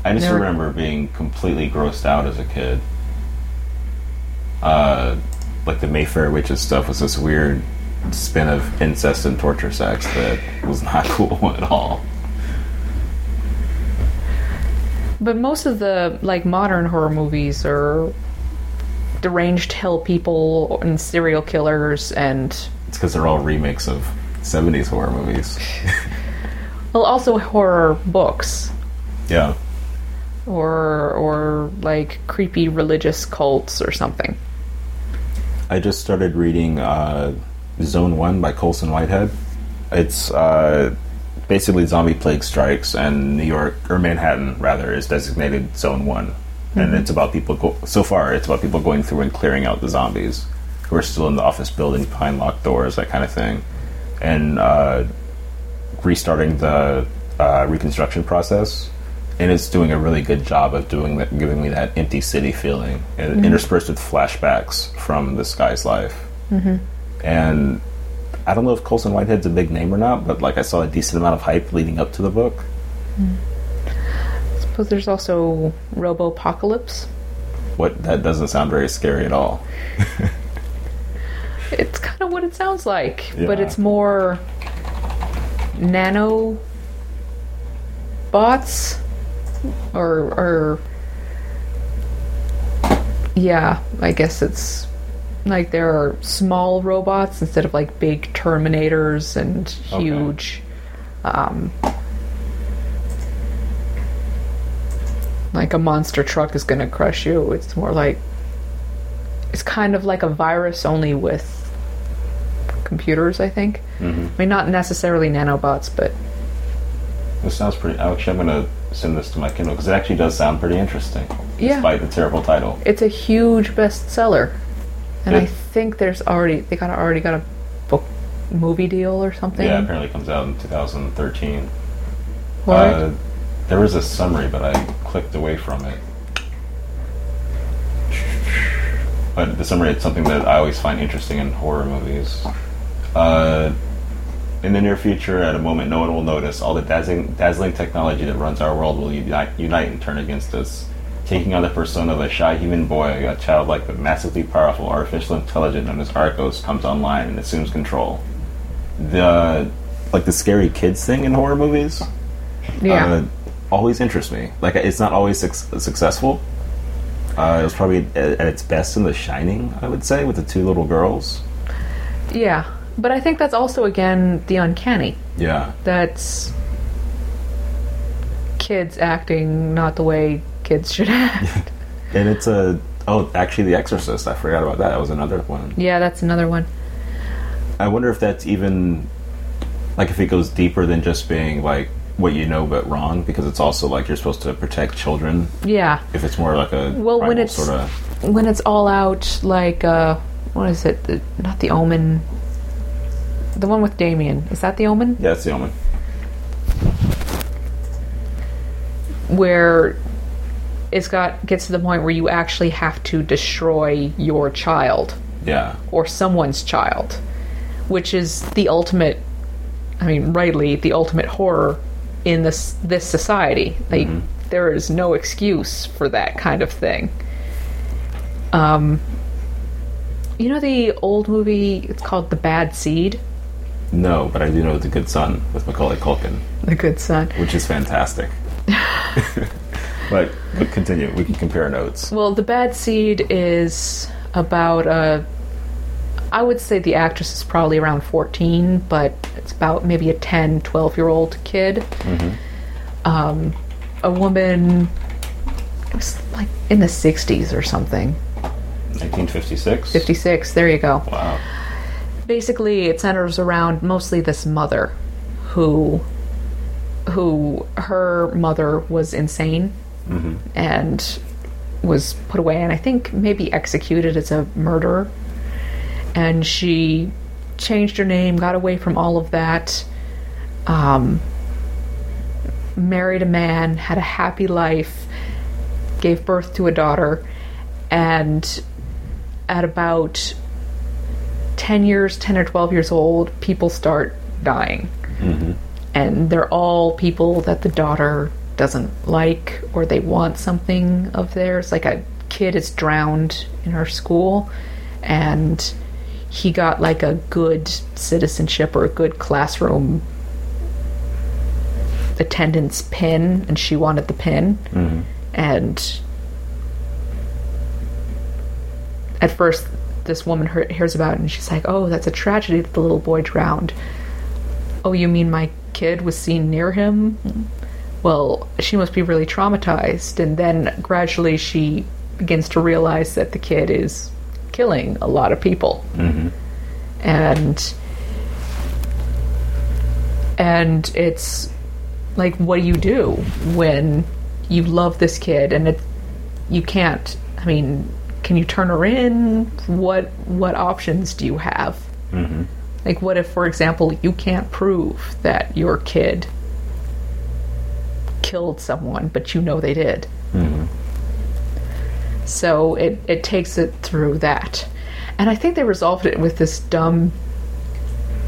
I just remember being completely grossed out as a kid. Uh, like the Mayfair witches stuff was this weird spin of incest and torture sex that was not cool at all. But most of the like modern horror movies are deranged hill people and serial killers and It's because they're all remakes of 70s horror movies. well also horror books yeah. or or like creepy religious cults or something. I just started reading uh, Zone 1 by Colson Whitehead. It's uh, basically zombie plague strikes, and New York, or Manhattan rather, is designated Zone 1. And it's about people, go- so far, it's about people going through and clearing out the zombies who are still in the office buildings behind locked doors, that kind of thing. And uh, restarting the uh, reconstruction process. And it's doing a really good job of doing that, giving me that empty city feeling, and mm-hmm. interspersed with flashbacks from this guy's life. Mm-hmm. And I don't know if Colson Whitehead's a big name or not, but like I saw a decent amount of hype leading up to the book. Mm-hmm. I suppose there's also Robopocalypse. What that doesn't sound very scary at all. It's kind of what it sounds like, but it's more nano bots or or yeah, I guess it's like there are small robots instead of like big terminators and Okay. huge um like a monster truck is going to crush you. It's more like it's kind of like a virus only with computers, I think. Mm-hmm. I mean, not necessarily nanobots, but This sounds pretty. Actually, I'm gonna send this to my Kindle because it actually does sound pretty interesting, Yeah. despite the terrible title. it's a huge bestseller. And I think there's already they kind of already got a book movie deal or something. Yeah, apparently it comes out in 2013. What? Uh, there was a summary, but I clicked away from it. But the summary is something that I always find interesting in horror movies. Uh, In the near future, at a moment no one will notice, all the dazzling, dazzling technology that runs our world will unite, unite and turn against us. Taking on the persona of a shy human boy, a childlike but massively powerful artificial intelligence known as Archos comes online and assumes control. The like the scary kids thing in horror movies Yeah. uh, always interests me. Like it's not always suc successful. Uh, it was probably at, at its best in The Shining, I would say, with the two little girls. yeah. But I think that's also, again, the uncanny. Yeah, That's kids acting not the way kids should act. and it's a oh, actually, The Exorcist. I forgot about that. That was another one. yeah, that's another one. I wonder if that's even like if it goes deeper than just being like what you know but wrong, because it's also like you're supposed to protect children. Yeah. If it's more like a Well, when it's- sort of When it's all out, like, uh, what is it? The, not the Omen. The one with Damien. Is that the Omen? yeah, it's the omen. where it's got gets to the point where you actually have to destroy your child Yeah, or someone's child, which is the ultimate. I mean, rightly, the ultimate horror in this this society. Like, there is no excuse for that kind of thing. Um, you know the old movie? It's called The Bad Seed. No, but I do know the Good Son with Macaulay Culkin. The Good Son. which is fantastic. but, but continue. We can compare notes. Well, The Bad Seed is about a. I would say the actress is probably around 14, but it's about maybe a 10, 12 year old kid. Um, a woman. It was like in the 60s or something. 1956. 56, there you go. Wow. Basically it centers around mostly this mother who who her mother was insane and was put away and i think maybe executed as a murderer. And she changed her name got away from all of that um, married a man had a happy life gave birth to a daughter and at about 10 years, 10 or 12 years old, people start dying. Mm-hmm. And they're all people that the daughter doesn't like or they want something of theirs. Like a kid is drowned in her school and he got like a good citizenship or a good classroom attendance pin and she wanted the pin. Mm-hmm. And at first this woman hear- hears about and she's like, "Oh, that's a tragedy that the little boy drowned." "Oh, you mean my kid was seen near him?" Well, she must be really traumatized and then gradually she begins to realize that the kid is killing a lot of people. Mm-hmm. And and it's like what do you do when you love this kid and it you can't i mean can you turn her in? What what options do you have? Mm-hmm. Like what if for example you can't prove that your kid killed someone but you know they did? Mm-hmm. So it it takes it through that. And i think they resolved it with this dumb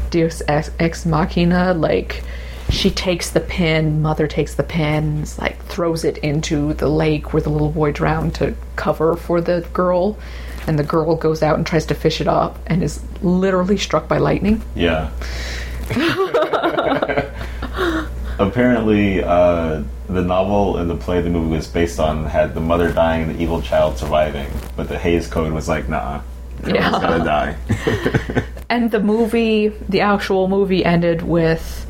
deus ex, ex machina like she takes the pin mother takes the pin like throws it into the lake where the little boy drowned to cover for the girl and the girl goes out and tries to fish it up and is literally struck by lightning Yeah. Apparently, uh, the novel and the play the movie was based on had the mother dying and the evil child surviving, but the Hays Code was like, nah, girl's Yeah. gotta die. and the movie the actual movie ended with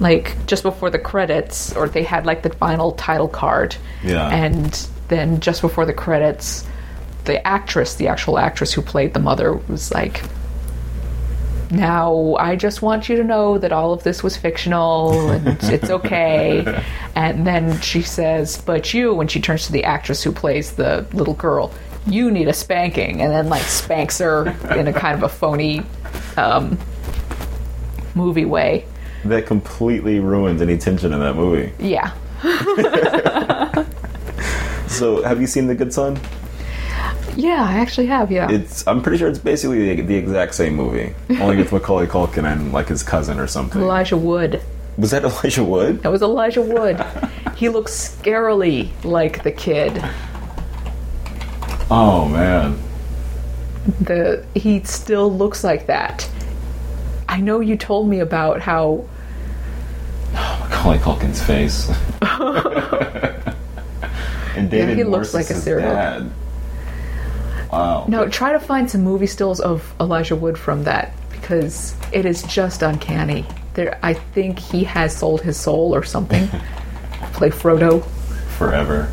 like just before the credits or they had like the final title card. Yeah. and then just before the credits the actress the actual actress who played the mother was like now i just want you to know that all of this was fictional and it's okay. And then she says but you when she turns to the actress who plays the little girl you need a spanking. And then like spanks her in a kind of a phony um, movie way that completely ruined any tension in that movie. yeah So, have you seen The Good Son? Yeah, I actually have. Yeah. It's I'm pretty sure it's basically the, the exact same movie, only with Macaulay Culkin and like his cousin or something. Elijah Wood. Was that Elijah Wood? That was Elijah Wood. he looks scarily like the kid. Oh man. The he still looks like that. I know you told me about how Macaulay Culkin's face. and David he looks like a his serial- dad. Wow. no, try to find some movie stills of Elijah Wood from that because it is just uncanny. There, I think he has sold his soul or something. Play Frodo. forever.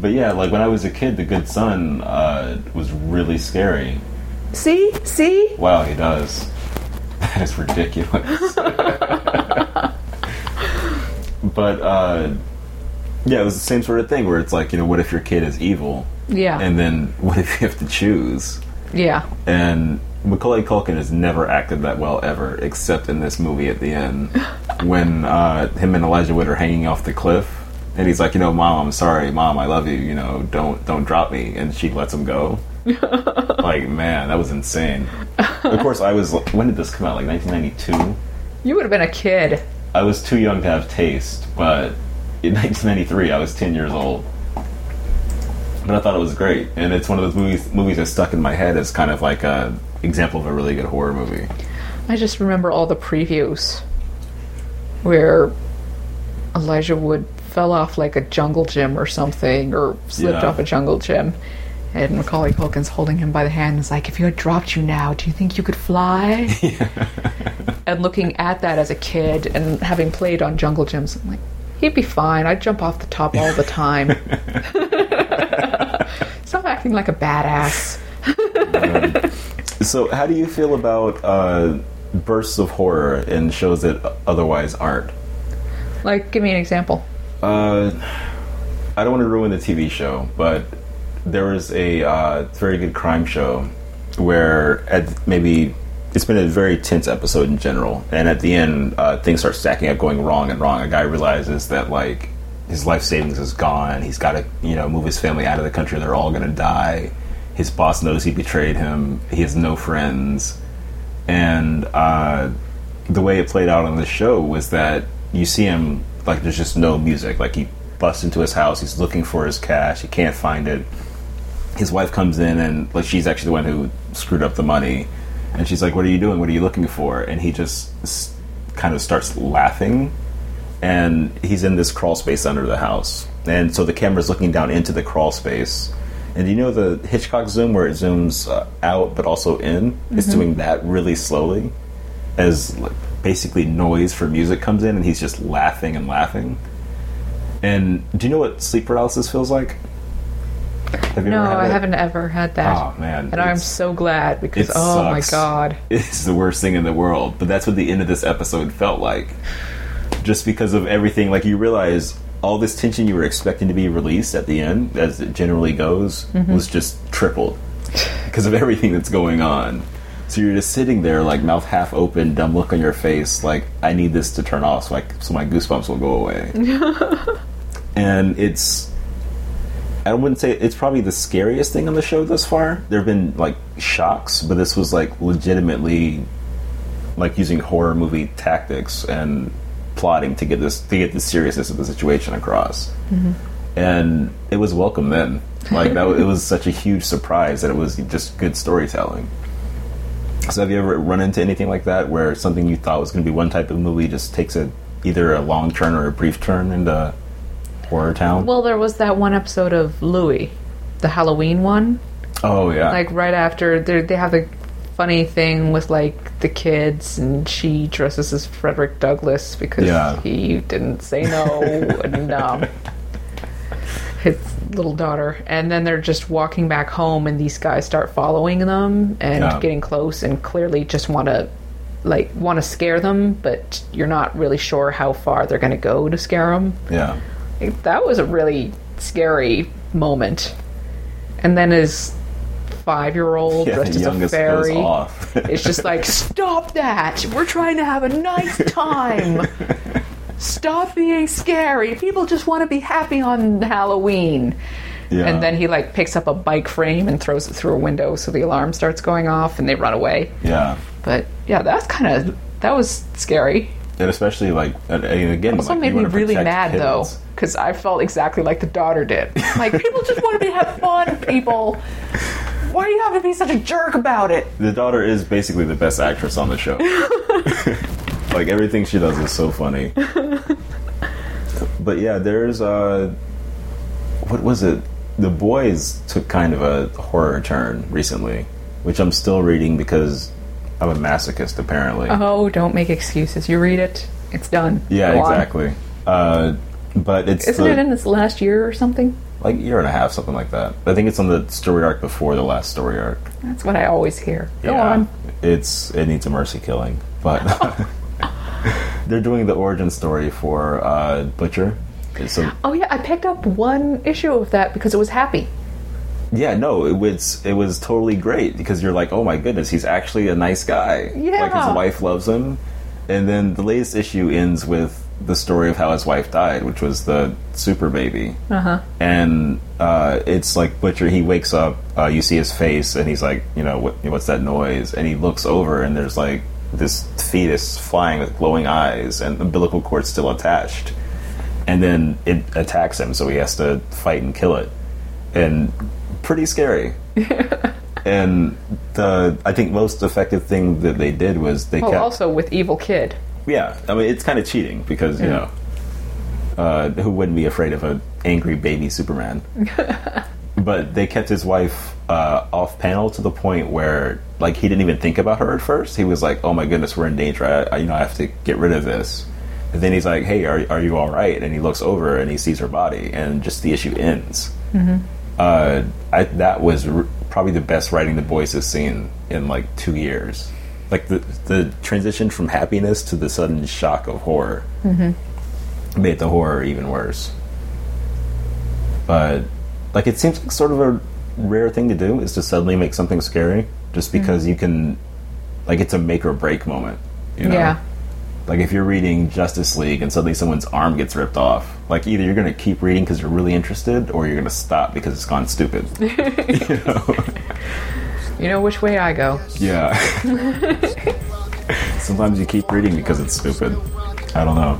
But yeah, like when I was a kid, The Good Son uh, was really scary. See, see. Wow, he does. That is ridiculous. but uh, yeah, it was the same sort of thing where it's like, you know, what if your kid is evil? Yeah, And then what if you have to choose? yeah. And Macaulay Culkin has never acted that well ever, except in this movie at the end when uh, him and Elijah Wood are hanging off the cliff, and he's like, you know, Mom, I'm sorry, Mom, I love you, you know, don't don't drop me, and she lets him go. like, man, that was insane. Of course, I was. When did this come out? Like 1992. You would have been a kid. I was too young to have taste, but in 1993, I was 10 years old. But I thought it was great, and it's one of those movies movies that stuck in my head as kind of like a example of a really good horror movie. I just remember all the previews where Elijah Wood fell off like a jungle gym or something, or slipped Yeah. off a jungle gym. And Macaulay Culkin's holding him by the hand and is like, If you had dropped you now, do you think you could fly? and looking at that as a kid and having played on jungle gyms, I'm like, He'd be fine. I'd jump off the top all the time. Stop acting like a badass. So, how do you feel about uh, bursts of horror in shows that otherwise aren't? Like, give me an example. Uh, I don't want to ruin the TV show, but there was a uh, very good crime show where at maybe it's been a very tense episode in general, and at the end uh, things start stacking up, going wrong and wrong. A guy realizes that like his life savings is gone. He's got to you know move his family out of the country. They're all going to die. His boss knows he betrayed him. He has no friends, and uh, the way it played out on the show was that you see him like there's just no music. Like he busts into his house, he's looking for his cash, he can't find it. His wife comes in and like she's actually the one who screwed up the money, and she's like, "What are you doing? What are you looking for?" And he just s- kind of starts laughing, and he's in this crawl space under the house, and so the camera's looking down into the crawl space. And you know the Hitchcock zoom where it zooms uh, out but also in? It's doing that really slowly as like, basically noise for music comes in and he's just laughing and laughing. And do you know what sleep paralysis feels like? Have you No, ever had I it? haven't ever had that. Oh man, and I'm so glad because it oh my god. It's the worst thing in the world. But that's what the end of this episode felt like. Just because of everything, like you realize all this tension you were expecting to be released at the end, as it generally goes, mm-hmm. was just tripled because of everything that's going on. So you're just sitting there, like mouth half open, dumb look on your face, like I need this to turn off, so, I, so my goosebumps will go away. and it's I wouldn't say it's probably the scariest thing on the show thus far. There have been like shocks, but this was like legitimately like using horror movie tactics and plotting to get this to get the seriousness of the situation across. Mm-hmm. And it was welcome then. Like that, it was such a huge surprise that it was just good storytelling. So have you ever run into anything like that where something you thought was going to be one type of movie just takes a either a long turn or a brief turn into horror town? Well, there was that one episode of Louie, the Halloween one. oh yeah, Like right after they they have the funny thing with like the kids and she dresses as Frederick Douglass because Yeah. he didn't say no and um, his little daughter and then they're just walking back home and these guys start following them and Yeah. getting close and clearly just want to like want to scare them but you're not really sure how far they're going to go to scare them yeah. Like, that was a really scary moment. And then his five year old Yeah, dressed as a fairy is just like, Stop that! We're trying to have a nice time. Stop being scary. People just want to be happy on Halloween. Yeah. And then he like picks up a bike frame and throws it through a window so the alarm starts going off and they run away. Yeah. But yeah, that's kind of that was scary. And especially like, and, again, Also like, made me really mad though, because I felt exactly like the daughter did. Like people just wanted me to have fun. People, why do you have to be such a jerk about it? The daughter is basically the best actress on the show. like everything she does is so funny. but yeah, there's uh what was it? The boys took kind of a horror turn recently, which I'm still reading because I'm a masochist apparently. Oh, don't make excuses. You read it, it's done. yeah, Go exactly. Uh but it's Isn't the, it in this last year or something? like year and a half, something like that. I think it's on the story arc before the last story arc. That's what I always hear. Go Yeah, on. It's it needs a mercy killing, but they're doing the origin story for uh, Butcher. So Oh yeah, I picked up one issue of that because it was happy. Yeah, no, it was it was totally great because you're like, oh my goodness, he's actually a nice guy. Yeah. like his wife loves him, and then the latest issue ends with the story of how his wife died, which was the super baby. Uh huh. and uh, it's like Butcher. He wakes up, uh, you see his face, and he's like, you know, what, what's that noise? And he looks over, and there's like this fetus flying with glowing eyes, and the umbilical cord still attached. And then it attacks him, so he has to fight and kill it, and pretty scary. and the I think most effective thing that they did was they Well, kept also with Evil Kid. yeah, I mean it's kind of cheating because you know, uh, who wouldn't be afraid of an angry baby Superman? but they kept his wife uh, off panel to the point where, like, he didn't even think about her at first. He was like, "Oh my goodness, we're in danger. I, I you know, I have to get rid of this." And then he's like, "Hey, are are you all right?" And he looks over and he sees her body, and just the issue ends. Uh, I, that was r- probably the best writing the boys have seen in like two years. Like the the transition from happiness to the sudden shock of horror made the horror even worse. But like it seems like sort of a rare thing to do is to suddenly make something scary just because you can like it's a make or break moment. You know? Yeah. Like if you're reading Justice League and suddenly someone's arm gets ripped off, like either you're going to keep reading because you're really interested, or you're going to stop because it's gone stupid. you know? You know which way I go. Yeah. Sometimes you keep reading because it's stupid. I don't know.